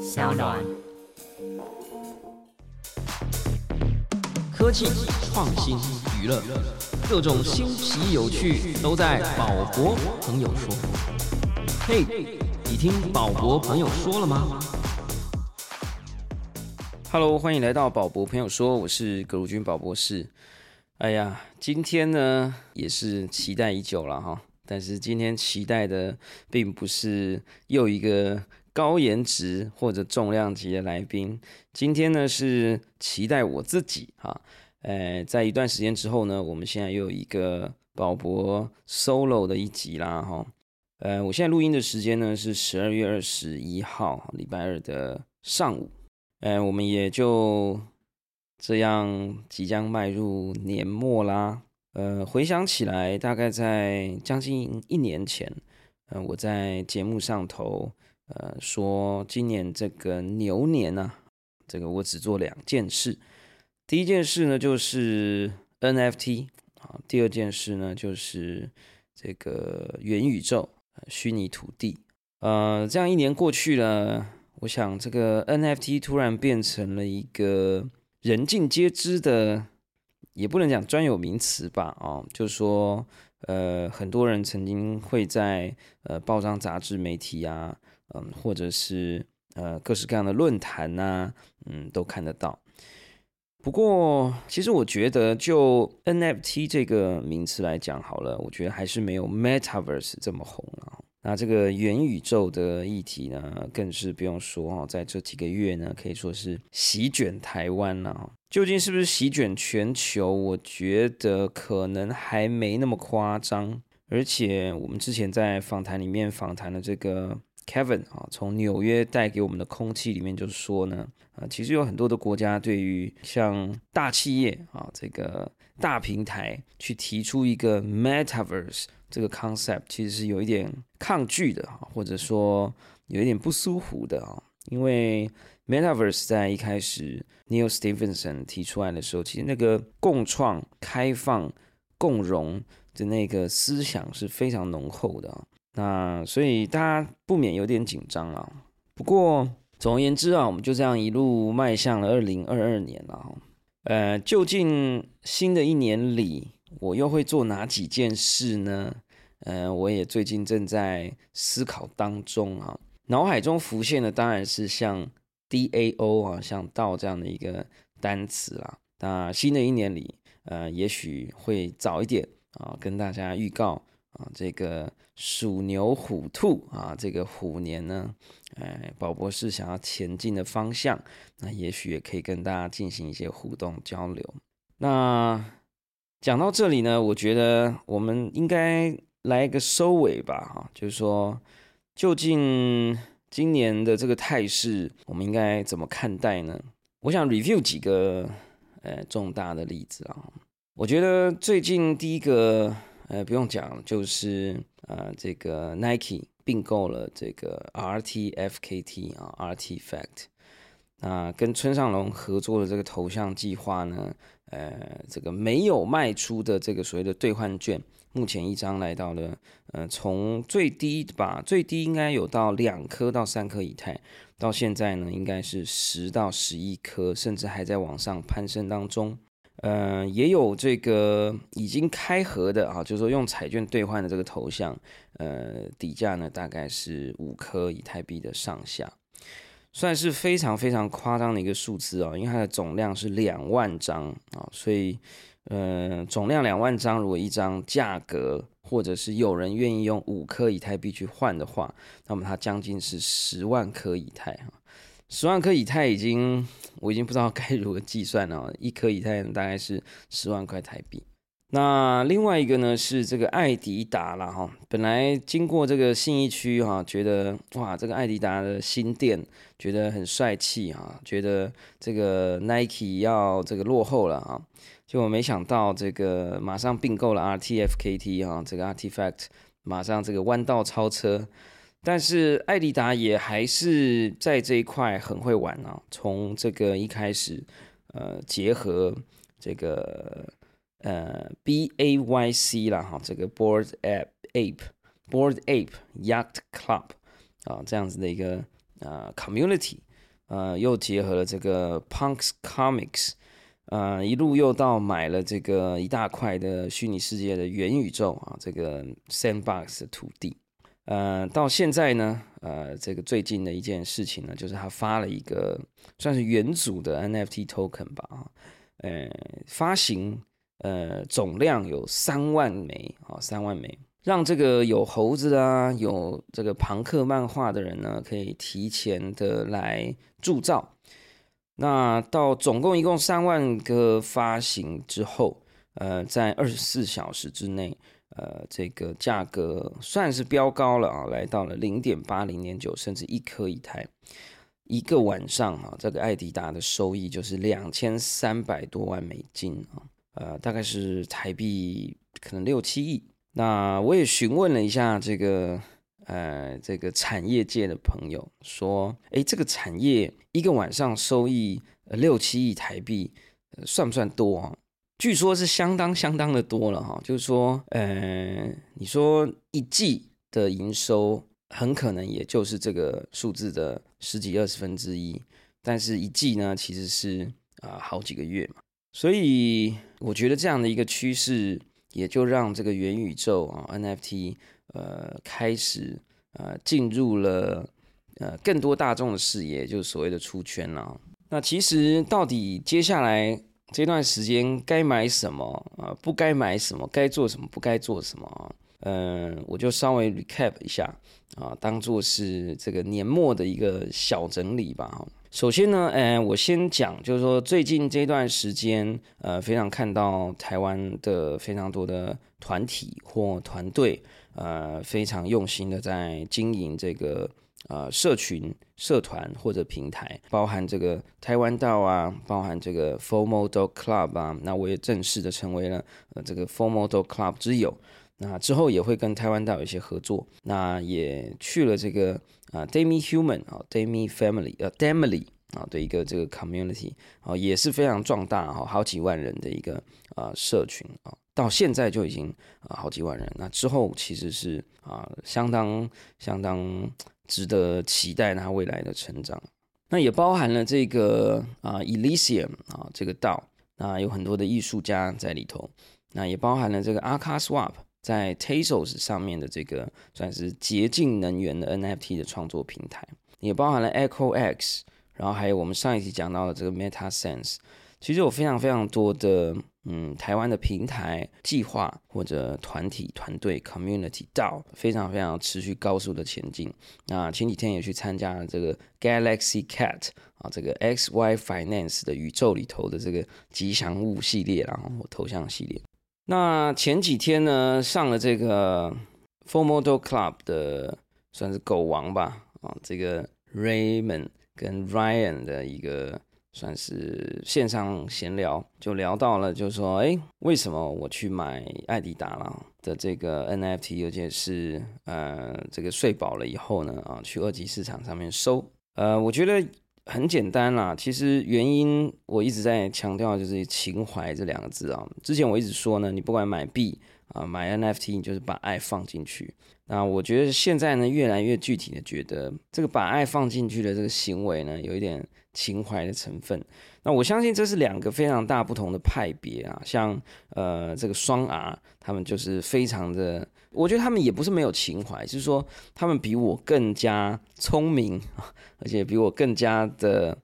小暖。科技、创新、娱乐，各种新奇有趣都在宝博朋友说。嘿，你听宝博朋友说了吗？Hello，欢迎来到宝博朋友说，我是葛如君宝博士。哎呀，今天呢也是期待已久了哈，但是今天期待的并不是又一个高颜值或者重量级的来宾，今天呢是期待我自己哈。呃，在一段时间之后呢，我们现在又有一个宝博 solo 的一集啦哈。呃，我现在录音的时间呢是十二月二十一号礼拜二的上午，呃，我们也就。这样即将迈入年末啦，呃，回想起来，大概在将近一年前，呃，我在节目上头，呃，说今年这个牛年呢，这个我只做两件事，第一件事呢就是 NFT 啊，第二件事呢就是这个元宇宙，虚拟土地，呃，这样一年过去了，我想这个 NFT 突然变成了一个。人尽皆知的，也不能讲专有名词吧，哦，就说，呃，很多人曾经会在呃报章、杂志、媒体啊，嗯，或者是呃各式各样的论坛呐，嗯，都看得到。不过，其实我觉得，就 NFT 这个名词来讲，好了，我觉得还是没有 Metaverse 这么红啊。那这个元宇宙的议题呢，更是不用说哈，在这几个月呢，可以说是席卷台湾了。究竟是不是席卷全球？我觉得可能还没那么夸张。而且我们之前在访谈里面访谈的这个 Kevin 啊，从纽约带给我们的空气里面就说呢，啊，其实有很多的国家对于像大企业啊，这个大平台去提出一个 Metaverse。这个 concept 其实是有一点抗拒的啊，或者说有一点不舒服的啊，因为 metaverse 在一开始 Neil Stephenson 提出来的时候，其实那个共创、开放、共融的那个思想是非常浓厚的啊，那所以大家不免有点紧张了。不过总而言之啊，我们就这样一路迈向了二零二二年了。呃，究竟新的一年里，我又会做哪几件事呢？呃，我也最近正在思考当中啊，脑海中浮现的当然是像 DAO 啊，像道这样的一个单词啦。那新的一年里，呃，也许会早一点啊，跟大家预告啊，这个鼠牛虎兔啊，这个虎年呢，哎，宝博士想要前进的方向，那也许也可以跟大家进行一些互动交流。那讲到这里呢，我觉得我们应该来一个收尾吧，哈，就是说，究竟今年的这个态势，我们应该怎么看待呢？我想 review 几个呃重大的例子啊。我觉得最近第一个呃不用讲，就是呃这个 Nike 并购了这个 RTFKT 啊，RT fact。那跟村上隆合作的这个头像计划呢？呃，这个没有卖出的这个所谓的兑换券，目前一张来到了呃，从最低吧，最低应该有到两颗到三颗以太，到现在呢，应该是十到十一颗，甚至还在往上攀升当中。呃，也有这个已经开盒的啊，就是说用彩券兑换的这个头像，呃，底价呢大概是五颗以太币的上下。算是非常非常夸张的一个数字哦，因为它的总量是两万张啊，所以呃总量两万张，如果一张价格或者是有人愿意用五颗以太币去换的话，那么它将近是十万颗以太哈，十万颗以太已经我已经不知道该如何计算了，一颗以太大概是十万块台币。那另外一个呢是这个艾迪达了哈，本来经过这个信义区哈，觉得哇这个艾迪达的新店觉得很帅气哈，觉得这个 Nike 要这个落后了啊，结果没想到这个马上并购了 RTFKT 哈，这个 Artifact 马上这个弯道超车，但是艾迪达也还是在这一块很会玩啊，从这个一开始呃结合这个。呃，B A Y C 啦，哈，这个 Board App Ape，Board Ape Yacht Club 啊，这样子的一个呃 community，呃，又结合了这个 Punks Comics，呃，一路又到买了这个一大块的虚拟世界的元宇宙啊，这个 Sandbox 的土地。呃，到现在呢，呃，这个最近的一件事情呢，就是他发了一个算是元祖的 NFT token 吧，啊，呃，发行呃总量有三万枚啊，三万枚，让这个有猴子啊，有这个朋克漫画的人呢，可以提前的来铸造。那到总共一共三万个发行之后，呃，在二十四小时之内。呃，这个价格算是飙高了啊，来到了零点八零点九，甚至一颗一台，一个晚上啊，这个艾迪达的收益就是两千三百多万美金啊，呃，大概是台币可能六七亿。那我也询问了一下这个呃这个产业界的朋友，说，哎，这个产业一个晚上收益六七亿台币，算不算多啊？据说是相当相当的多了哈，就是说，呃，你说一季的营收很可能也就是这个数字的十几二十分之一，但是一季呢其实是啊好几个月嘛，所以我觉得这样的一个趋势也就让这个元宇宙啊 NFT 呃开始呃进入了呃更多大众的视野，就是所谓的出圈了。那其实到底接下来？这段时间该买什么啊？不该买什么？该做什么？不该做什么？嗯，我就稍微 recap 一下啊，当做是这个年末的一个小整理吧。首先呢，嗯，我先讲，就是说最近这段时间，呃，非常看到台湾的非常多的团体或团队，呃，非常用心的在经营这个。呃，社群、社团或者平台，包含这个台湾道啊，包含这个 Formodo Club 啊，那我也正式的成为了呃这个 Formodo Club 之友。那之后也会跟台湾道有一些合作，那也去了这个啊 Demi Human 啊 Demi Family 呃 Damily 啊的一个这个 community 啊也是非常壮大哈，好几万人的一个啊社群啊，到现在就已经啊好几万人。那之后其实是啊相当相当。值得期待它未来的成长，那也包含了这个啊，Elysium 啊，这个道，那有很多的艺术家在里头，那也包含了这个 Arca Swap 在 Tezos 上面的这个算是洁净能源的 NFT 的创作平台，也包含了 Echo X，然后还有我们上一集讲到的这个 Meta Sense，其实有非常非常多的。嗯，台湾的平台计划或者团体团队 community 到非常非常持续高速的前进。那前几天也去参加了这个 Galaxy Cat 啊，这个 XY Finance 的宇宙里头的这个吉祥物系列，然后我头像系列。那前几天呢，上了这个 f o r Model Club 的算是狗王吧啊，这个 Raymond 跟 Ryan 的一个。算是线上闲聊，就聊到了，就说，哎，为什么我去买艾迪达了的这个 NFT，而且是呃，这个睡饱了以后呢，啊，去二级市场上面收？呃，我觉得很简单啦。其实原因我一直在强调，就是情怀这两个字啊。之前我一直说呢，你不管买币啊，买 NFT，你就是把爱放进去。那我觉得现在呢，越来越具体的觉得，这个把爱放进去的这个行为呢，有一点。情怀的成分，那我相信这是两个非常大不同的派别啊。像呃这个双 R，他们就是非常的，我觉得他们也不是没有情怀，就是说他们比我更加聪明，而且比我更加的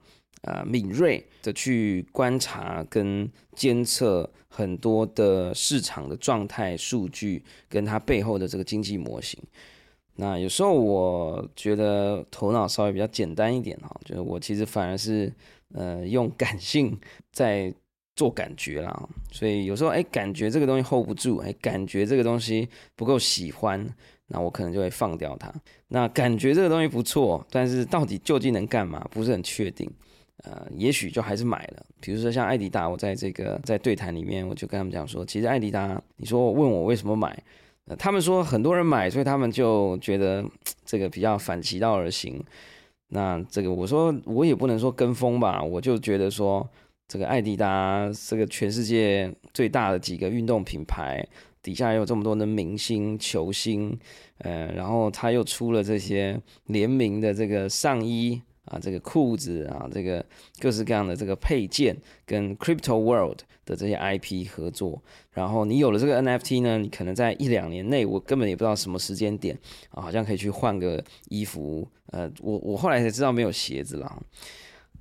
呃敏锐的去观察跟监测很多的市场的状态数据，跟它背后的这个经济模型。那有时候我觉得头脑稍微比较简单一点哈，就是我其实反而是呃用感性在做感觉啦，所以有时候哎感觉这个东西 hold 不住，哎感觉这个东西不够喜欢，那我可能就会放掉它。那感觉这个东西不错，但是到底究竟能干嘛，不是很确定，呃，也许就还是买了。比如说像艾迪达，我在这个在对谈里面，我就跟他们讲说，其实艾迪达，你说问我为什么买？他们说很多人买，所以他们就觉得这个比较反其道而行。那这个我说我也不能说跟风吧，我就觉得说这个艾迪达这个全世界最大的几个运动品牌底下有这么多的明星球星，呃，然后他又出了这些联名的这个上衣啊，这个裤子啊，这个各式各样的这个配件，跟 Crypto World 的这些 IP 合作，然后你有了这个 NFT 呢，你可能在一两年内，我根本也不知道什么时间点啊，好像可以去换个衣服，呃，我我后来才知道没有鞋子了。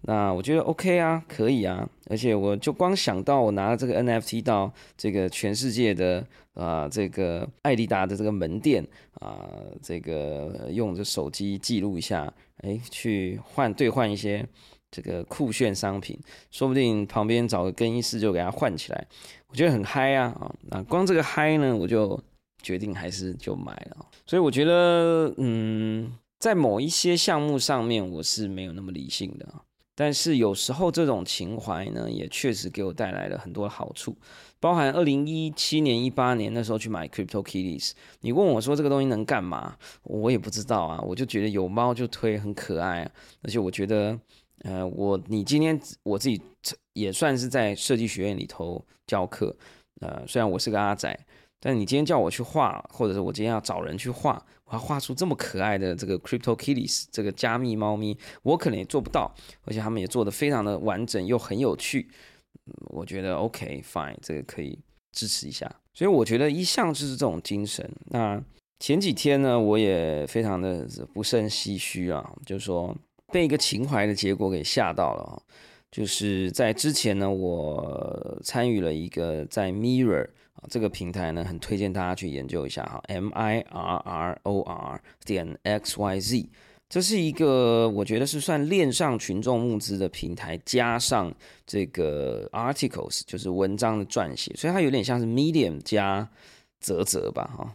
那我觉得 OK 啊，可以啊，而且我就光想到我拿了这个 NFT 到这个全世界的啊这个艾迪达的这个门店啊，这个用这手机记录一下，哎，去换兑换一些这个酷炫商品，说不定旁边找个更衣室就给它换起来，我觉得很嗨啊啊！那光这个嗨呢，我就决定还是就买了。所以我觉得，嗯，在某一些项目上面，我是没有那么理性的。但是有时候这种情怀呢，也确实给我带来了很多好处，包含二零一七年、一八年那时候去买 Crypto Kitties。你问我说这个东西能干嘛，我也不知道啊。我就觉得有猫就推很可爱，啊而且我觉得，呃，我你今天我自己也算是在设计学院里头教课，呃，虽然我是个阿仔。但你今天叫我去画，或者是我今天要找人去画，我要画出这么可爱的这个 Crypto Kitties 这个加密猫咪，我可能也做不到，而且他们也做的非常的完整又很有趣，我觉得 OK fine，这个可以支持一下。所以我觉得一向就是这种精神。那前几天呢，我也非常的不胜唏嘘啊，就是说被一个情怀的结果给吓到了。就是在之前呢，我参与了一个在 Mirror 啊这个平台呢，很推荐大家去研究一下哈，M I R R O R 点 X Y Z，这是一个我觉得是算链上群众募资的平台，加上这个 articles 就是文章的撰写，所以它有点像是 Medium 加泽泽吧哈，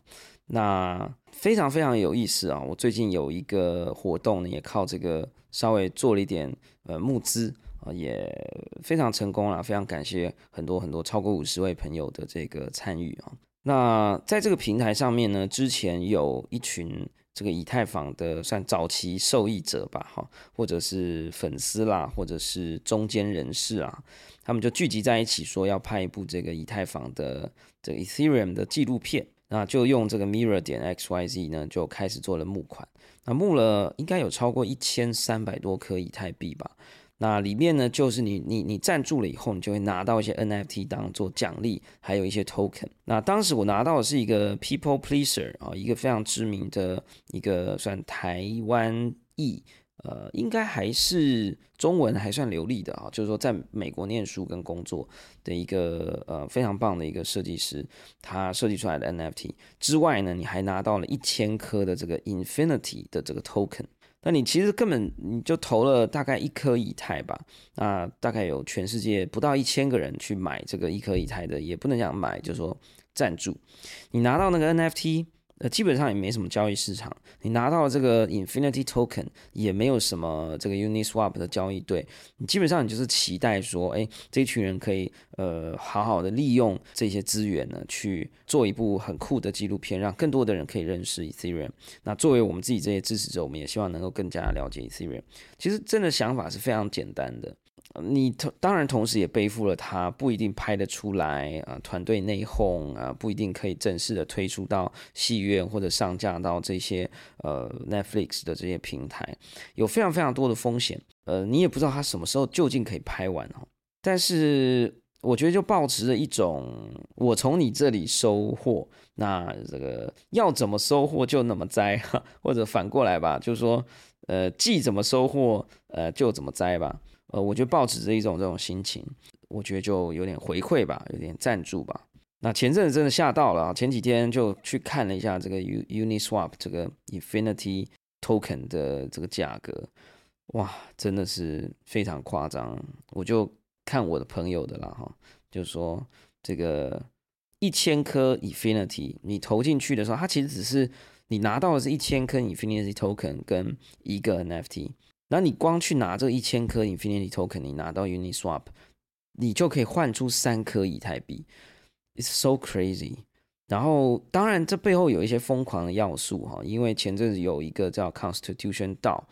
那非常非常有意思啊！我最近有一个活动呢，也靠这个稍微做了一点呃募资。啊，也非常成功了，非常感谢很多很多超过五十位朋友的这个参与啊。那在这个平台上面呢，之前有一群这个以太坊的算早期受益者吧，哈，或者是粉丝啦，或者是中间人士啊，他们就聚集在一起说要拍一部这个以太坊的这个 Ethereum 的纪录片，那就用这个 Mirror 点 X Y Z 呢就开始做了募款，那募了应该有超过一千三百多颗以太币吧。那里面呢，就是你你你赞助了以后，你就会拿到一些 NFT 当做奖励，还有一些 token。那当时我拿到的是一个 People Pleaser 啊，一个非常知名的一个算台湾裔，呃，应该还是中文还算流利的啊，就是说在美国念书跟工作的一个呃非常棒的一个设计师，他设计出来的 NFT 之外呢，你还拿到了一千颗的这个 Infinity 的这个 token。那你其实根本你就投了大概一颗以太吧，那大概有全世界不到一千个人去买这个一颗以太的，也不能讲买，就说赞助，你拿到那个 NFT。呃，基本上也没什么交易市场。你拿到这个 Infinity Token，也没有什么这个 Uniswap 的交易对。你基本上你就是期待说，哎，这群人可以呃好好的利用这些资源呢，去做一部很酷的纪录片，让更多的人可以认识 Ethereum。那作为我们自己这些支持者，我们也希望能够更加了解 Ethereum。其实真的想法是非常简单的。你同当然同时也背负了他不一定拍得出来啊，团队内讧啊，不一定可以正式的推出到戏院或者上架到这些呃 Netflix 的这些平台，有非常非常多的风险。呃，你也不知道他什么时候究竟可以拍完哦。但是我觉得就保持着一种，我从你这里收获，那这个要怎么收获就怎么摘，或者反过来吧，就是说，呃，既怎么收获，呃，就怎么摘吧。呃，我觉得抱持着一种这种心情，我觉得就有点回馈吧，有点赞助吧。那前阵子真的吓到了啊！前几天就去看了一下这个 Uniswap 这个 Infinity Token 的这个价格，哇，真的是非常夸张。我就看我的朋友的啦哈，就说这个一千颗 Infinity 你投进去的时候，它其实只是你拿到的是一千颗 Infinity Token 跟一个 NFT。那你光去拿这一千颗 Infinity Token，你拿到 Uniswap，你就可以换出三颗以太币，It's so crazy。然后当然这背后有一些疯狂的要素哈，因为前阵子有一个叫 Constitution DAO，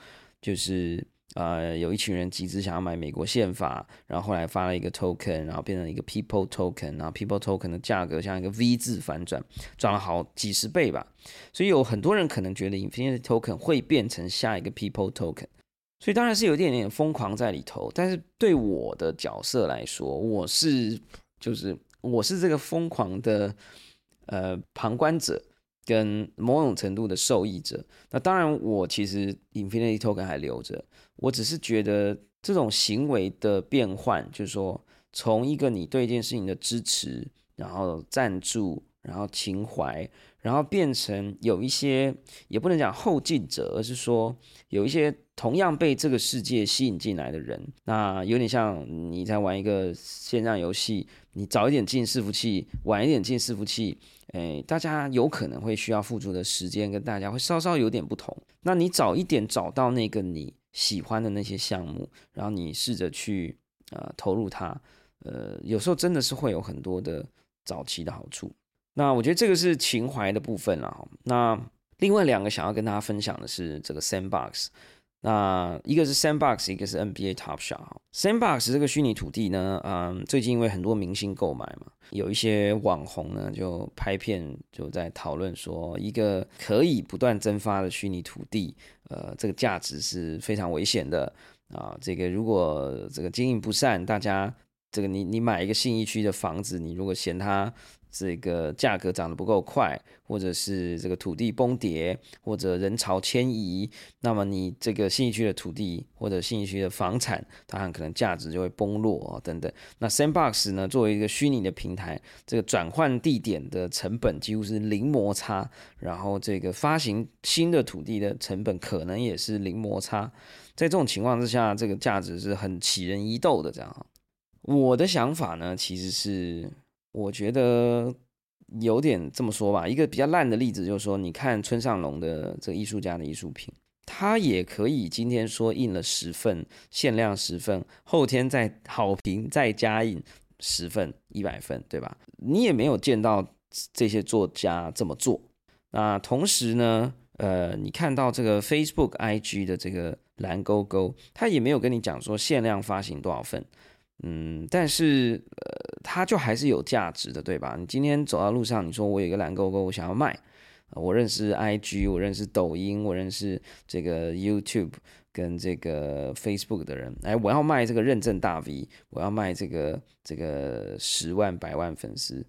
就是呃有一群人集资想要买美国宪法，然后后来发了一个 Token，然后变成一个 People Token，然后 People Token 的价格像一个 V 字反转，涨了好几十倍吧。所以有很多人可能觉得 Infinity Token 会变成下一个 People Token。所以当然是有一点点疯狂在里头。但是对我的角色来说，我是就是我是这个疯狂的呃旁观者。跟某种程度的受益者，那当然，我其实 Infinity Token 还留着。我只是觉得这种行为的变换，就是说，从一个你对一件事情的支持，然后赞助，然后情怀，然后变成有一些，也不能讲后进者，而是说有一些同样被这个世界吸引进来的人。那有点像你在玩一个线上游戏，你早一点进伺服器，晚一点进伺服器。诶，大家有可能会需要付出的时间跟大家会稍稍有点不同。那你早一点找到那个你喜欢的那些项目，然后你试着去呃投入它，呃，有时候真的是会有很多的早期的好处。那我觉得这个是情怀的部分了。那另外两个想要跟大家分享的是这个 Sandbox。那一个是 Sandbox，一个是 NBA Top Shot。Sandbox 这个虚拟土地呢，嗯，最近因为很多明星购买嘛，有一些网红呢就拍片就在讨论说，一个可以不断蒸发的虚拟土地，呃，这个价值是非常危险的啊。这个如果这个经营不善，大家这个你你买一个信义区的房子，你如果嫌它。这个价格涨得不够快，或者是这个土地崩跌，或者人潮迁移，那么你这个信义区的土地或者信义区的房产，它很可能价值就会崩落啊等等。那 Sandbox 呢，作为一个虚拟的平台，这个转换地点的成本几乎是零摩擦，然后这个发行新的土地的成本可能也是零摩擦。在这种情况之下，这个价值是很起人疑窦的。这样，我的想法呢，其实是。我觉得有点这么说吧，一个比较烂的例子就是说，你看村上龙的这个艺术家的艺术品，他也可以今天说印了十份，限量十份，后天再好评再加印十份，一百份，对吧？你也没有见到这些作家这么做。那同时呢，呃，你看到这个 Facebook IG 的这个蓝勾勾，他也没有跟你讲说限量发行多少份。嗯，但是呃，它就还是有价值的，对吧？你今天走到路上，你说我有一个蓝勾勾，我想要卖，我认识 IG，我认识抖音，我认识这个 YouTube 跟这个 Facebook 的人，哎，我要卖这个认证大 V，我要卖这个这个十万百万粉丝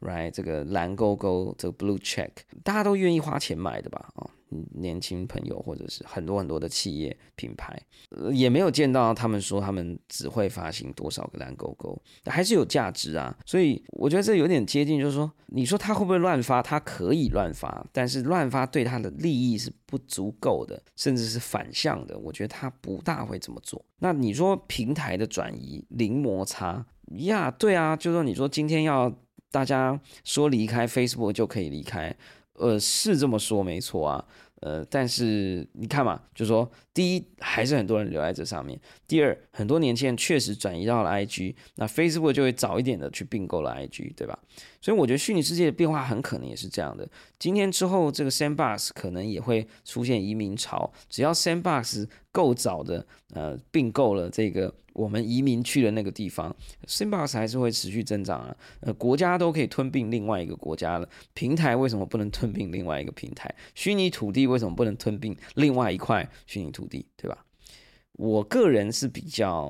，right？这个蓝勾勾，这个 Blue Check，大家都愿意花钱买的吧？啊。年轻朋友或者是很多很多的企业品牌，呃也没有见到他们说他们只会发行多少个蓝勾勾，还是有价值啊。所以我觉得这有点接近，就是说，你说他会不会乱发？他可以乱发，但是乱发对他的利益是不足够的，甚至是反向的。我觉得他不大会这么做。那你说平台的转移零摩擦呀？对啊，就是说你说今天要大家说离开 Facebook 就可以离开。呃，是这么说没错啊，呃，但是你看嘛，就说，第一，还是很多人留在这上面；第二，很多年轻人确实转移到了 IG，那 Facebook 就会早一点的去并购了 IG，对吧？所以我觉得虚拟世界的变化很可能也是这样的。今天之后，这个 Sandbox 可能也会出现移民潮，只要 Sandbox 够早的呃并购了这个。我们移民去的那个地方，Sandbox 还是会持续增长啊。呃，国家都可以吞并另外一个国家了，平台为什么不能吞并另外一个平台？虚拟土地为什么不能吞并另外一块虚拟土地？对吧？我个人是比较，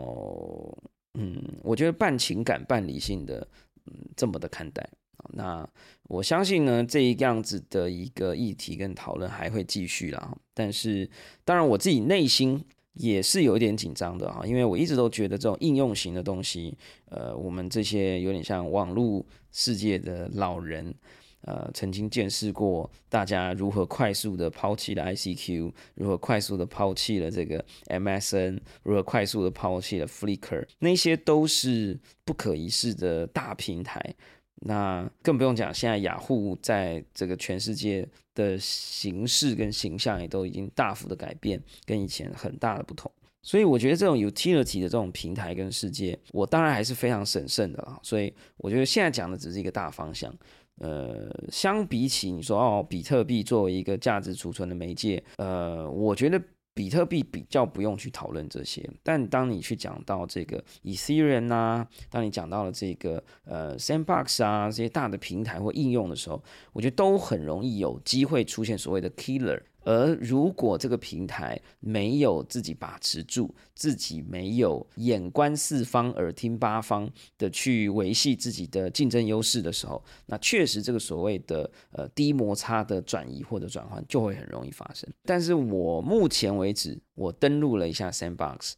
嗯，我觉得半情感半理性的，嗯，这么的看待那我相信呢，这一样子的一个议题跟讨论还会继续啦。但是，当然我自己内心。也是有一点紧张的哈，因为我一直都觉得这种应用型的东西，呃，我们这些有点像网络世界的老人，呃，曾经见识过大家如何快速的抛弃了 ICQ，如何快速的抛弃了这个 MSN，如何快速的抛弃了 Flickr，那些都是不可一世的大平台。那更不用讲，现在雅虎在这个全世界的形式跟形象也都已经大幅的改变，跟以前很大的不同。所以我觉得这种 utility 的这种平台跟世界，我当然还是非常审慎的啊。所以我觉得现在讲的只是一个大方向。呃，相比起你说哦，比特币作为一个价值储存的媒介，呃，我觉得。比特币比较不用去讨论这些，但当你去讲到这个 Ethereum 啊，当你讲到了这个呃 Sandbox 啊这些大的平台或应用的时候，我觉得都很容易有机会出现所谓的 killer。而如果这个平台没有自己把持住，自己没有眼观四方、耳听八方的去维系自己的竞争优势的时候，那确实这个所谓的呃低摩擦的转移或者转换就会很容易发生。但是我目前为止，我登录了一下 Sandbox，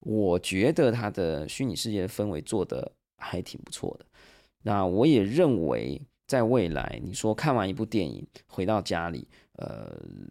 我觉得它的虚拟世界的氛围做的还挺不错的。那我也认为。在未来，你说看完一部电影回到家里，呃，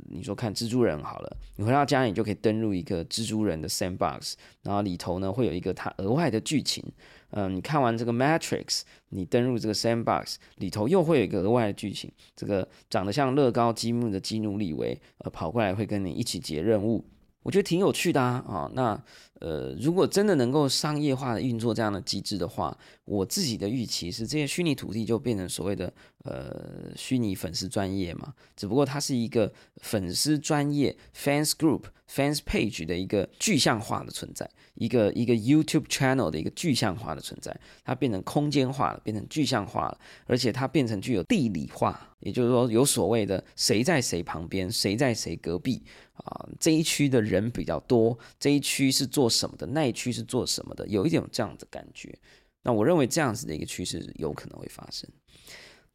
你说看蜘蛛人好了，你回到家里就可以登录一个蜘蛛人的 Sandbox，然后里头呢会有一个它额外的剧情，嗯，你看完这个 Matrix，你登录这个 Sandbox 里头又会有一个额外的剧情，这个长得像乐高积木的基努里维，呃，跑过来会跟你一起结任务。我觉得挺有趣的啊，啊，那呃，如果真的能够商业化的运作这样的机制的话，我自己的预期是这些虚拟土地就变成所谓的呃虚拟粉丝专业嘛，只不过它是一个粉丝专业 fans group fans page 的一个具象化的存在，一个一个 YouTube channel 的一个具象化的存在，它变成空间化了，变成具象化了，而且它变成具有地理化，也就是说有所谓的谁在谁旁边，谁在谁隔壁。啊，这一区的人比较多，这一区是做什么的，那一区是做什么的，有一点这样的感觉。那我认为这样子的一个趋势有可能会发生。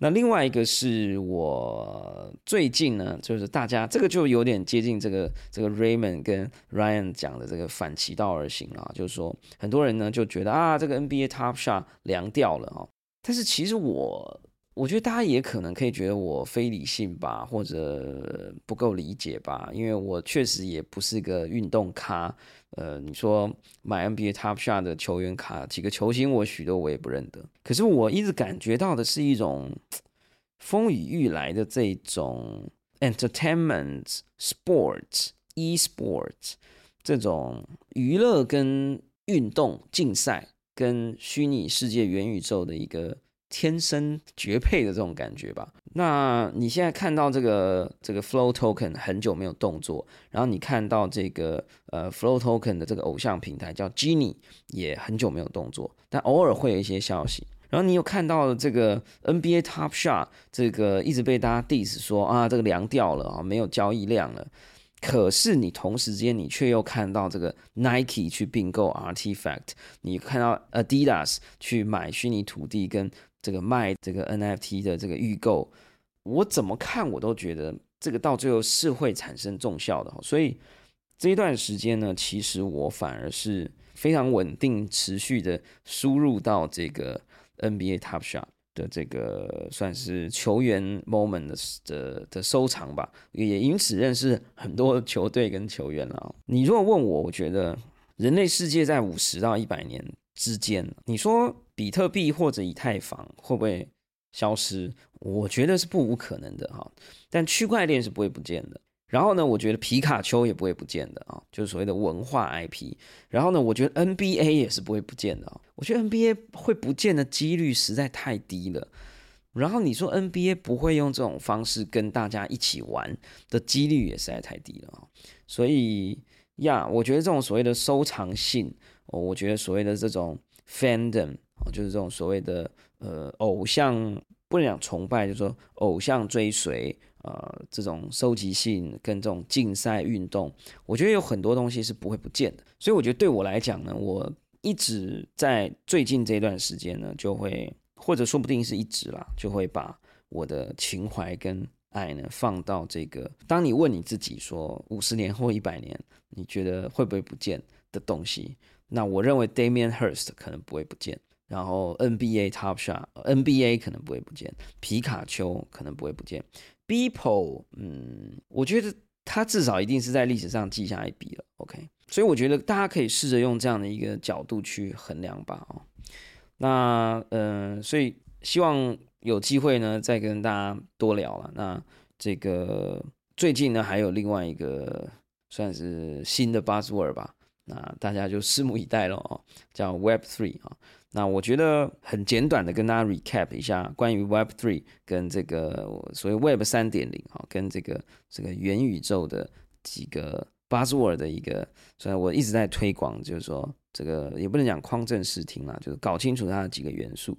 那另外一个是我最近呢，就是大家这个就有点接近这个这个 Raymond 跟 Ryan 讲的这个反其道而行了，就是说很多人呢就觉得啊，这个 NBA Top Shot 凉掉了哦，但是其实我。我觉得大家也可能可以觉得我非理性吧，或者不够理解吧，因为我确实也不是个运动咖。呃，你说买 NBA Top Shot 的球员卡，几个球星我许多我也不认得。可是我一直感觉到的是一种风雨欲来的这种 entertainment sports e-sports 这种娱乐跟运动竞赛跟虚拟世界元宇宙的一个。天生绝配的这种感觉吧。那你现在看到这个这个 Flow Token 很久没有动作，然后你看到这个呃 Flow Token 的这个偶像平台叫 Genie 也很久没有动作，但偶尔会有一些消息。然后你有看到这个 NBA Top Shot 这个一直被大家 diss 说啊这个凉掉了啊没有交易量了。可是你同时间，你却又看到这个 Nike 去并购 Artifact，你看到 Adidas 去买虚拟土地跟这个卖这个 NFT 的这个预购，我怎么看我都觉得这个到最后是会产生重效的。所以这一段时间呢，其实我反而是非常稳定、持续的输入到这个 NBA Top Shot。的这个算是球员 moment 的的的收藏吧，也因此认识很多球队跟球员了。你如果问我，我觉得人类世界在五十到一百年之间，你说比特币或者以太坊会不会消失？我觉得是不无可能的哈，但区块链是不会不见的。然后呢，我觉得皮卡丘也不会不见的啊，就是所谓的文化 IP。然后呢，我觉得 NBA 也是不会不见的啊，我觉得 NBA 会不见的几率实在太低了。然后你说 NBA 不会用这种方式跟大家一起玩的几率也实在太低了啊。所以呀，我觉得这种所谓的收藏性，哦我觉得所谓的这种 fandom，就是这种所谓的呃偶像，不能讲崇拜，就是说偶像追随。呃，这种收集性跟这种竞赛运动，我觉得有很多东西是不会不见的。所以我觉得对我来讲呢，我一直在最近这段时间呢，就会或者说不定是一直啦，就会把我的情怀跟爱呢放到这个。当你问你自己说五十年或一百年，你觉得会不会不见的东西？那我认为 Damian Hurst 可能不会不见，然后 NBA Top Shot，NBA 可能不会不见，皮卡丘可能不会不见。People，嗯，我觉得他至少一定是在历史上记下一笔了。OK，所以我觉得大家可以试着用这样的一个角度去衡量吧。哦，那嗯，所以希望有机会呢，再跟大家多聊了。那这个最近呢，还有另外一个算是新的 buzzword 吧。那大家就拭目以待了哦，叫 Web Three 啊。那我觉得很简短的跟大家 recap 一下关于 Web Three 跟这个所谓 Web 三点零哈，跟这个这个元宇宙的几个 buzzword 的一个，虽然我一直在推广，就是说这个也不能讲匡正视听啦，就是搞清楚它的几个元素。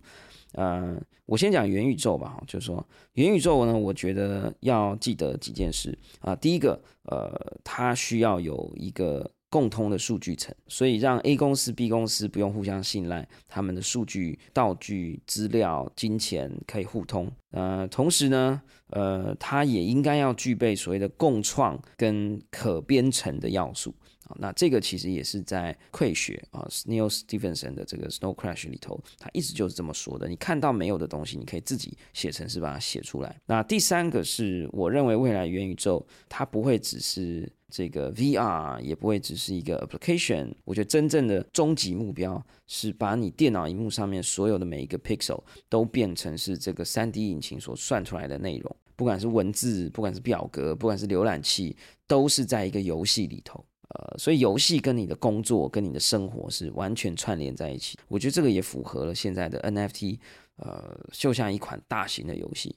呃，我先讲元宇宙吧，就是说元宇宙呢，我觉得要记得几件事啊。第一个，呃，它需要有一个共通的数据层，所以让 A 公司、B 公司不用互相信赖，他们的数据、道具、资料、金钱可以互通。呃，同时呢，呃，它也应该要具备所谓的共创跟可编程的要素。啊那这个其实也是在溃学啊 s n e i l Stephenson 的这个 Snow Crash 里头，他一直就是这么说的。你看到没有的东西，你可以自己写程式把它写出来。那第三个是我认为未来元宇宙它不会只是这个 VR，也不会只是一个 application。我觉得真正的终极目标是把你电脑荧幕上面所有的每一个 pixel 都变成是这个 3D 引擎所算出来的内容，不管是文字，不管是表格，不管是浏览器，都是在一个游戏里头。呃，所以游戏跟你的工作跟你的生活是完全串联在一起。我觉得这个也符合了现在的 NFT，呃，就像一款大型的游戏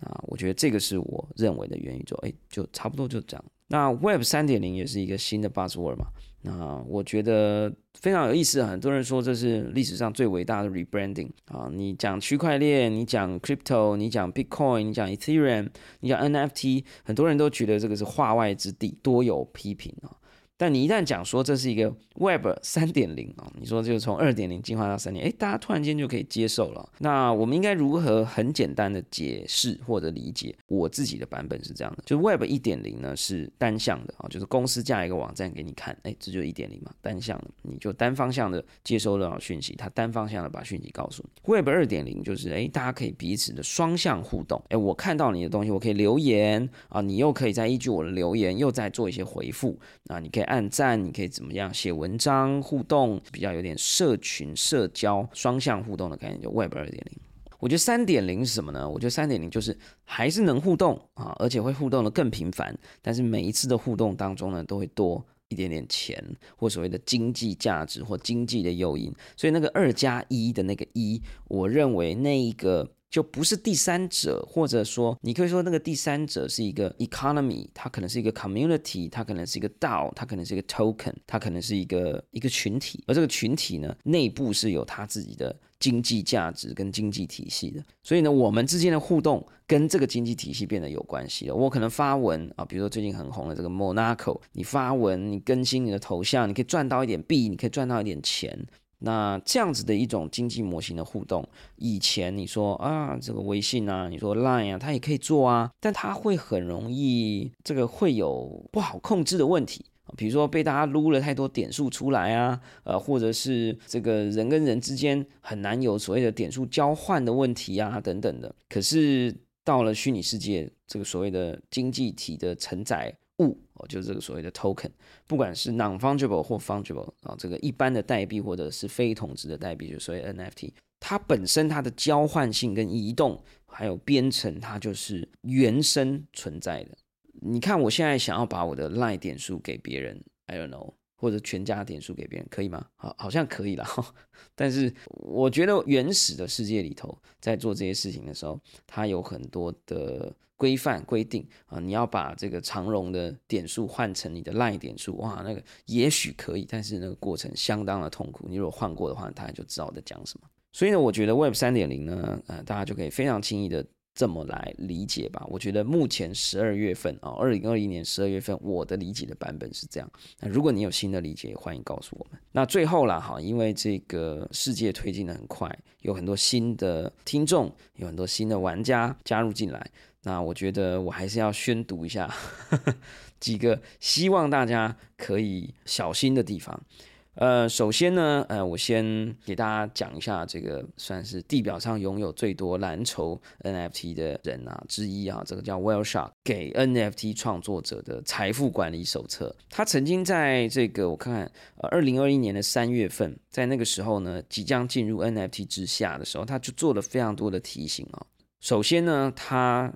啊。我觉得这个是我认为的元宇宙，哎，就差不多就这样。那 Web 三点零也是一个新的 buzzword 嘛。那我觉得非常有意思，很多人说这是历史上最伟大的 rebranding 啊。你讲区块链，你讲 crypto，你讲 Bitcoin，你讲 Ethereum，你讲 NFT，很多人都觉得这个是化外之地，多有批评啊。但你一旦讲说这是一个 Web 三点零啊，你说就是从二点零进化到三点，哎，大家突然间就可以接受了。那我们应该如何很简单的解释或者理解？我自己的版本是这样的，就是 Web 一点零呢是单向的啊，就是公司架一个网站给你看，哎，这就一点零嘛，单向的，你就单方向的接收到讯息，它单方向的把讯息告诉你。Web 二点零就是哎，大家可以彼此的双向互动，哎，我看到你的东西，我可以留言啊，你又可以再依据我的留言又再做一些回复啊，你可以。按赞，你可以怎么样写文章互动，比较有点社群社交双向互动的概念，就 Web 二点零。我觉得三点零是什么呢？我觉得三点零就是还是能互动啊，而且会互动的更频繁，但是每一次的互动当中呢，都会多一点点钱或所谓的经济价值或经济的诱因。所以那个二加一的那个一，我认为那一个。就不是第三者，或者说你可以说那个第三者是一个 economy，它可能是一个 community，它可能是一个 DAO，它可能是一个 token，它可能是一个一个群体，而这个群体呢，内部是有它自己的经济价值跟经济体系的，所以呢，我们之间的互动跟这个经济体系变得有关系了。我可能发文啊，比如说最近很红的这个 Monaco，你发文，你更新你的头像，你可以赚到一点币，你可以赚到一点钱。那这样子的一种经济模型的互动，以前你说啊，这个微信啊，你说 Line 啊，它也可以做啊，但它会很容易这个会有不好控制的问题比如说被大家撸了太多点数出来啊，呃，或者是这个人跟人之间很难有所谓的点数交换的问题啊，等等的。可是到了虚拟世界，这个所谓的经济体的承载。物哦，就是这个所谓的 token，不管是 non fungible 或 fungible 啊，这个一般的代币或者是非同质的代币，就所谓 NFT，它本身它的交换性跟移动还有编程，它就是原生存在的。你看，我现在想要把我的赖点数给别人，I don't know，或者全家点数给别人，可以吗？好，好像可以了。但是我觉得原始的世界里头，在做这些事情的时候，它有很多的。规范规定啊，你要把这个长荣的点数换成你的赖点数，哇，那个也许可以，但是那个过程相当的痛苦。你如果换过的话，大家就知道我在讲什么。所以呢，我觉得 Web 三点零呢，呃，大家就可以非常轻易的这么来理解吧。我觉得目前十二月份啊，二零二一年十二月份，我的理解的版本是这样。那如果你有新的理解，欢迎告诉我们。那最后啦，哈，因为这个世界推进的很快，有很多新的听众，有很多新的玩家加入进来。那我觉得我还是要宣读一下 几个希望大家可以小心的地方。呃，首先呢，呃，我先给大家讲一下这个算是地表上拥有最多蓝筹 NFT 的人啊之一啊，这个叫 Well Shark 给 NFT 创作者的财富管理手册。他曾经在这个我看看，呃，二零二一年的三月份，在那个时候呢，即将进入 NFT 之下的时候，他就做了非常多的提醒啊。首先呢，他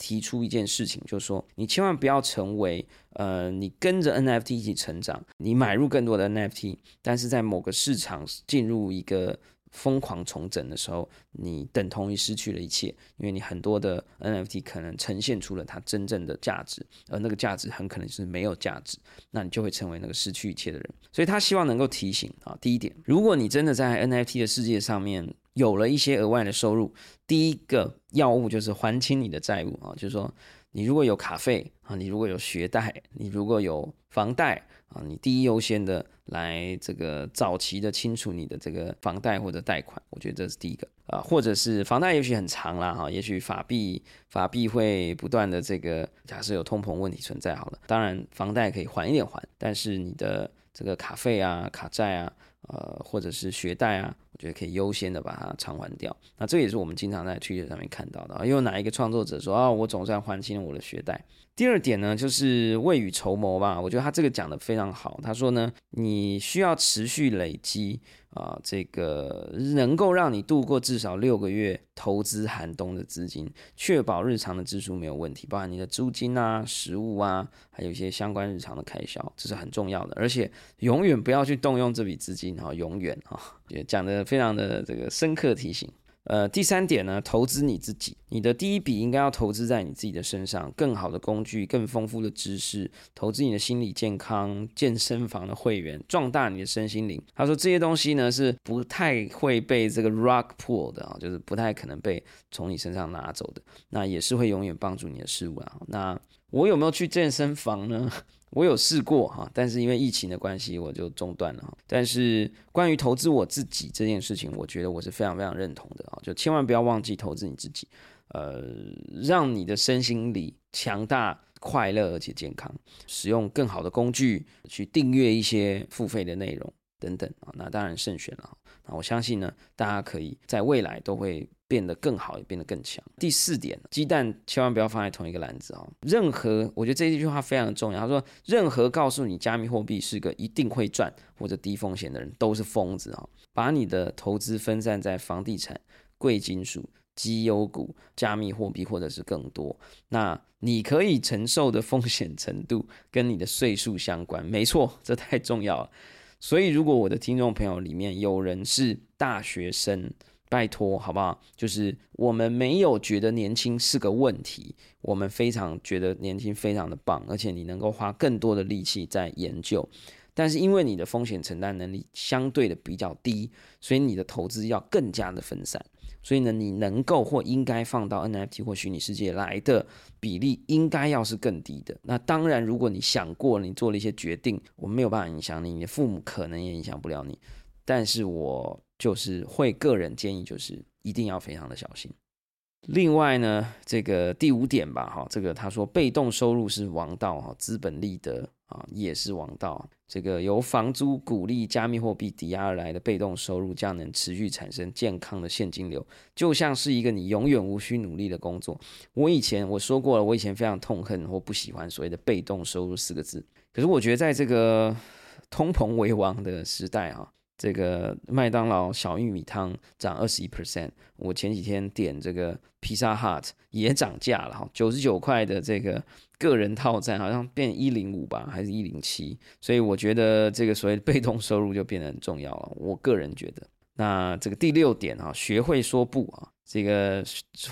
提出一件事情，就是说，你千万不要成为，呃，你跟着 NFT 一起成长，你买入更多的 NFT，但是在某个市场进入一个疯狂重整的时候，你等同于失去了一切，因为你很多的 NFT 可能呈现出了它真正的价值，而那个价值很可能是没有价值，那你就会成为那个失去一切的人。所以他希望能够提醒啊，第一点，如果你真的在 NFT 的世界上面，有了一些额外的收入，第一个要务就是还清你的债务啊，就是说你如果有卡费啊，你如果有学贷，你如果有房贷啊，你第一优先的来这个早期的清除你的这个房贷或者贷款，我觉得这是第一个啊，或者是房贷也许很长啦哈，也许法币法币会不断的这个假设有通膨问题存在好了，当然房贷可以缓一点还，但是你的这个卡费啊、卡债啊。呃，或者是学贷啊，我觉得可以优先的把它偿还掉。那这也是我们经常在推特上面看到的啊。因为哪一个创作者说啊，我总算还清了我的学贷。第二点呢，就是未雨绸缪吧。我觉得他这个讲的非常好。他说呢，你需要持续累积。啊，这个能够让你度过至少六个月投资寒冬的资金，确保日常的支出没有问题，包含你的租金啊、食物啊，还有一些相关日常的开销，这是很重要的。而且永远不要去动用这笔资金哈，永远哈，也讲的非常的这个深刻提醒。呃，第三点呢，投资你自己，你的第一笔应该要投资在你自己的身上，更好的工具，更丰富的知识，投资你的心理健康，健身房的会员，壮大你的身心灵。他说这些东西呢是不太会被这个 rock pull 的啊，就是不太可能被从你身上拿走的，那也是会永远帮助你的事物啊。那我有没有去健身房呢？我有试过哈，但是因为疫情的关系，我就中断了。但是关于投资我自己这件事情，我觉得我是非常非常认同的啊，就千万不要忘记投资你自己，呃，让你的身心里强大、快乐而且健康，使用更好的工具去订阅一些付费的内容等等啊，那当然慎选了。那我相信呢，大家可以在未来都会。变得更好，也变得更强。第四点，鸡蛋千万不要放在同一个篮子哦。任何，我觉得这一句话非常重要。他说，任何告诉你加密货币是个一定会赚或者低风险的人，都是疯子啊！把你的投资分散在房地产、贵金属、绩优股、加密货币，或者是更多，那你可以承受的风险程度跟你的岁数相关。没错，这太重要了。所以，如果我的听众朋友里面有人是大学生，拜托，好不好？就是我们没有觉得年轻是个问题，我们非常觉得年轻非常的棒，而且你能够花更多的力气在研究。但是因为你的风险承担能力相对的比较低，所以你的投资要更加的分散。所以呢，你能够或应该放到 NFT 或虚拟世界来的比例，应该要是更低的。那当然，如果你想过，你做了一些决定，我没有办法影响你，你的父母可能也影响不了你。但是我。就是会个人建议，就是一定要非常的小心。另外呢，这个第五点吧，哈，这个他说被动收入是王道，哈，资本利得啊也是王道。这个由房租、鼓励、加密货币抵押而来的被动收入，将能持续产生健康的现金流，就像是一个你永远无需努力的工作。我以前我说过了，我以前非常痛恨或不喜欢所谓的被动收入四个字。可是我觉得在这个通膨为王的时代，哈。这个麦当劳小玉米汤涨二十一 percent，我前几天点这个披萨 hut 也涨价了哈，九十九块的这个个人套餐好像变一零五吧，还是一零七，所以我觉得这个所谓被动收入就变得很重要了，我个人觉得。那这个第六点啊，学会说不啊。这个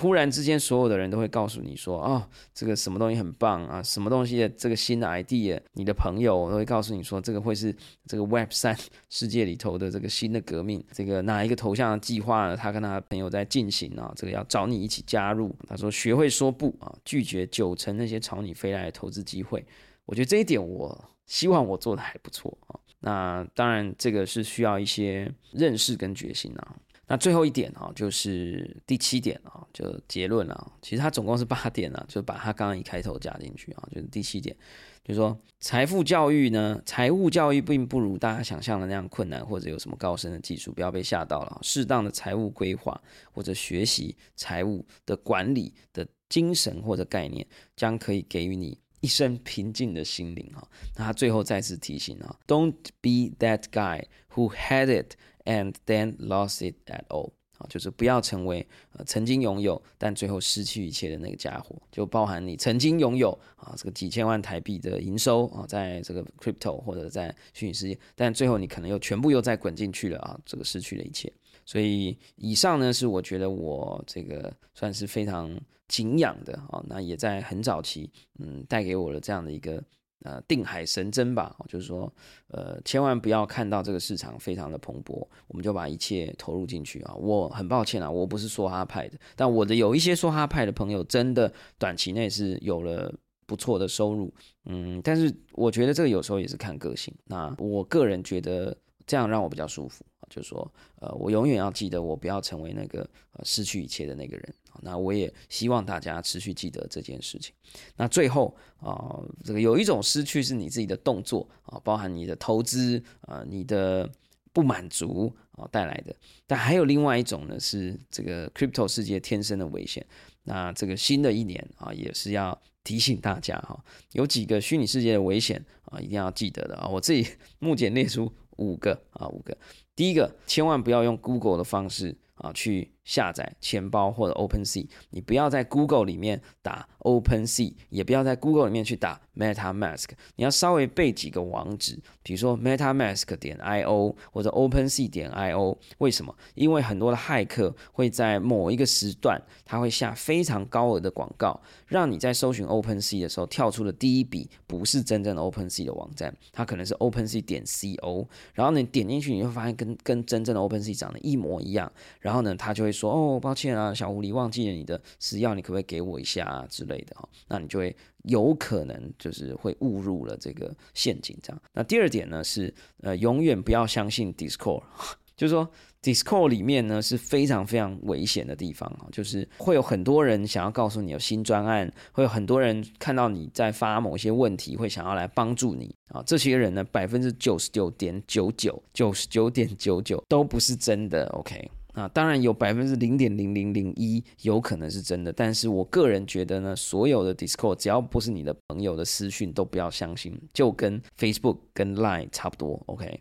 忽然之间，所有的人都会告诉你说：“哦，这个什么东西很棒啊，什么东西的这个新的 idea，你的朋友都会告诉你说，这个会是这个 Web 三 世界里头的这个新的革命。这个哪一个头像的计划？他跟他朋友在进行啊，这个要找你一起加入。他说学会说不啊，拒绝九成那些朝你飞来的投资机会。我觉得这一点，我希望我做的还不错啊。那当然，这个是需要一些认识跟决心啊。”那最后一点啊，就是第七点啊，就结论啊。其实它总共是八点啊，就把它刚刚一开头加进去啊，就是第七点，就是说财富教育呢，财务教育并不如大家想象的那样困难，或者有什么高深的技术，不要被吓到了。适当的财务规划或者学习财务的管理的精神或者概念，将可以给予你一生平静的心灵哈。那他最后再次提醒啊，Don't be that guy who had it。And then lost it at all 啊，就是不要成为呃曾经拥有但最后失去一切的那个家伙，就包含你曾经拥有啊这个几千万台币的营收啊，在这个 crypto 或者在虚拟世界，但最后你可能又全部又再滚进去了啊，这个失去了一切。所以以上呢是我觉得我这个算是非常敬仰的啊，那也在很早期嗯带给我了这样的一个呃定海神针吧，就是说呃千万不要看到这个市场非常的蓬勃，我们就把一切投入进去啊。我很抱歉啊，我不是说哈派的，但我的有一些说哈派的朋友真的短期内是有了不错的收入，嗯，但是我觉得这个有时候也是看个性。那我个人觉得这样让我比较舒服。就是说，呃，我永远要记得，我不要成为那个呃失去一切的那个人。那我也希望大家持续记得这件事情。那最后啊，这个有一种失去是你自己的动作啊，包含你的投资啊，你的不满足啊带来的。但还有另外一种呢，是这个 crypto 世界天生的危险。那这个新的一年啊，也是要提醒大家哈，有几个虚拟世界的危险啊，一定要记得的啊。我自己 目前列出五个啊，五个。第一个，千万不要用 Google 的方式啊去下载钱包或者 OpenSea，你不要在 Google 里面打 OpenSea，也不要在 Google 里面去打 MetaMask，你要稍微背几个网址，比如说 MetaMask 点 IO 或者 OpenSea 点 IO。为什么？因为很多的骇客会在某一个时段，他会下非常高额的广告，让你在搜寻 OpenSea 的时候跳出的第一笔不是真正的 OpenSea 的网站，它可能是 OpenSea 点 CO，然后你点进去，你会发现跟跟真正的 OpenSea 长得一模一样，然后呢，他就会说：“哦，抱歉啊，小狐狸忘记了你的私钥，你可不可以给我一下啊之类的？”哈，那你就会有可能就是会误入了这个陷阱。这样，那第二点呢是，呃，永远不要相信 Discord，就是说 Discord 里面呢是非常非常危险的地方啊，就是会有很多人想要告诉你有新专案，会有很多人看到你在发某些问题，会想要来帮助你。啊，这些人呢，百分之九十九点九九，九十九点九九都不是真的。OK，啊，当然有百分之零点零零零一有可能是真的，但是我个人觉得呢，所有的 Discord 只要不是你的朋友的私讯，都不要相信，就跟 Facebook 跟 Line 差不多。OK，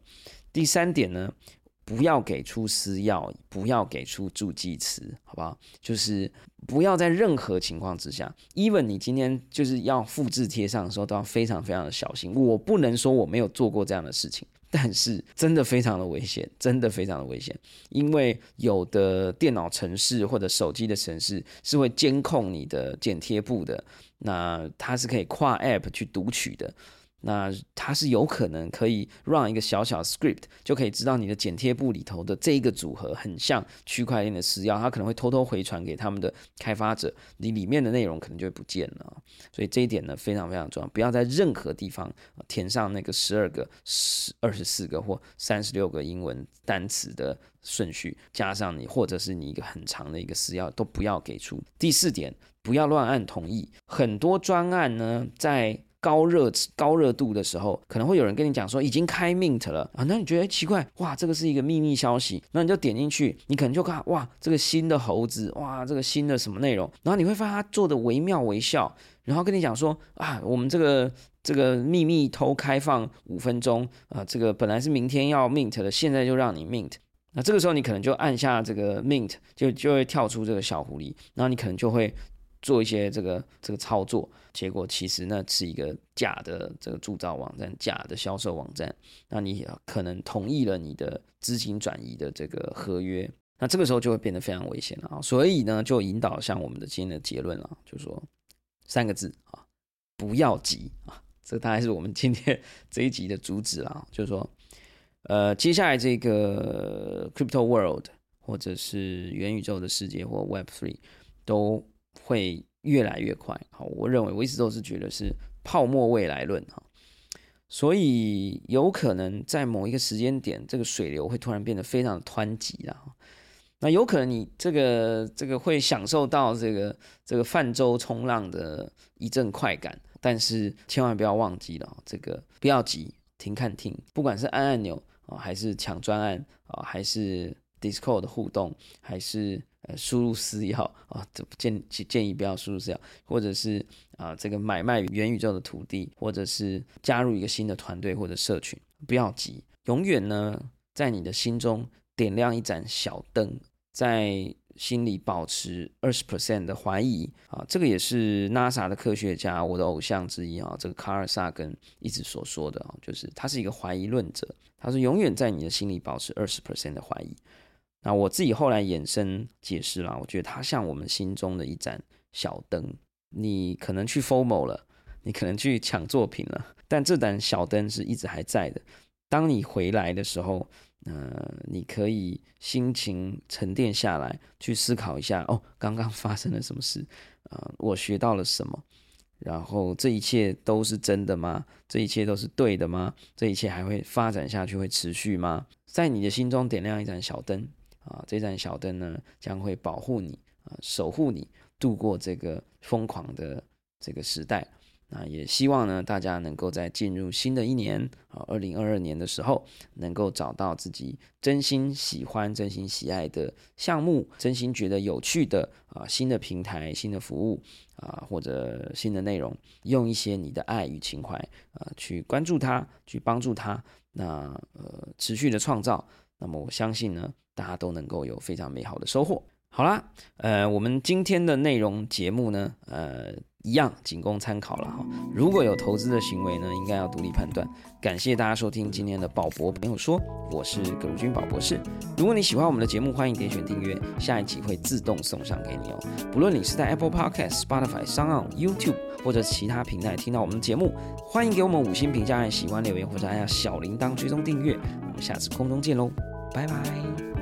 第三点呢。不要给出私钥，不要给出助记词，好不好？就是不要在任何情况之下，even 你今天就是要复制贴上的时候，都要非常非常的小心。我不能说我没有做过这样的事情，但是真的非常的危险，真的非常的危险。因为有的电脑城市或者手机的城市是会监控你的剪贴簿的，那它是可以跨 app 去读取的。那它是有可能可以让一个小小 script 就可以知道你的剪贴簿里头的这一个组合很像区块链的私钥，它可能会偷偷回传给他们的开发者，你里面的内容可能就会不见了。所以这一点呢非常非常重要，不要在任何地方填上那个十二个、十二十四个或三十六个英文单词的顺序，加上你或者是你一个很长的一个私钥都不要给出。第四点，不要乱按同意。很多专案呢在高热高热度的时候，可能会有人跟你讲说已经开 mint 了啊，那你觉得奇怪哇？这个是一个秘密消息，那你就点进去，你可能就看哇，这个新的猴子哇，这个新的什么内容，然后你会发现他做的惟妙惟肖，然后跟你讲说啊，我们这个这个秘密偷开放五分钟啊，这个本来是明天要 mint 的，现在就让你 mint，那这个时候你可能就按下这个 mint，就就会跳出这个小狐狸，然后你可能就会。做一些这个这个操作，结果其实呢是一个假的这个铸造网站，假的销售网站。那你可能同意了你的资金转移的这个合约，那这个时候就会变得非常危险了啊！所以呢，就引导像我们的今天的结论了，就说三个字啊，不要急啊！这大概是我们今天 这一集的主旨了，就是说，呃，接下来这个 crypto world 或者是元宇宙的世界或 Web Three 都。会越来越快，好，我认为我一直都是觉得是泡沫未来论哈，所以有可能在某一个时间点，这个水流会突然变得非常的湍急啊，那有可能你这个这个会享受到这个这个泛舟冲浪的一阵快感，但是千万不要忘记了，这个不要急，停看听，不管是按按钮啊，还是抢专案啊，还是 Discord 的互动，还是。呃，输入私钥啊，这建建议不要输入私钥，或者是啊，这个买卖元宇宙的土地，或者是加入一个新的团队或者社群，不要急，永远呢，在你的心中点亮一盏小灯，在心里保持二十 percent 的怀疑啊，这个也是 NASA 的科学家，我的偶像之一啊，这个卡尔萨根一直所说的啊，就是他是一个怀疑论者，他是永远在你的心里保持二十 percent 的怀疑。那我自己后来衍生解释啦，我觉得它像我们心中的一盏小灯。你可能去 FOMO 了，你可能去抢作品了。但这盏小灯是一直还在的。当你回来的时候，呃，你可以心情沉淀下来，去思考一下哦，刚刚发生了什么事？啊，我学到了什么？然后这一切都是真的吗？这一切都是对的吗？这一切还会发展下去，会持续吗？在你的心中点亮一盏小灯啊！这盏小灯呢，将会保护你啊，守护你，度过这个疯狂的这个时代。那也希望呢，大家能够在进入新的一年啊，二零二二年的时候，能够找到自己真心喜欢、真心喜爱的项目，真心觉得有趣的啊，新的平台、新的服务啊，或者新的内容，用一些你的爱与情怀啊，去关注它，去帮助它，那呃，持续的创造。那么我相信呢，大家都能够有非常美好的收获。好啦，呃，我们今天的内容节目呢，呃。一样仅供参考了哈。如果有投资的行为呢，应该要独立判断。感谢大家收听今天的宝博朋友说，我是葛如君宝博士。如果你喜欢我们的节目，欢迎点选订阅，下一集会自动送上给你哦。不论你是在 Apple Podcast、Spotify、s o u n YouTube 或者其他平台听到我们的节目，欢迎给我们五星评价、喜欢留言或者按下小铃铛追踪订阅。我们下次空中见喽，拜拜。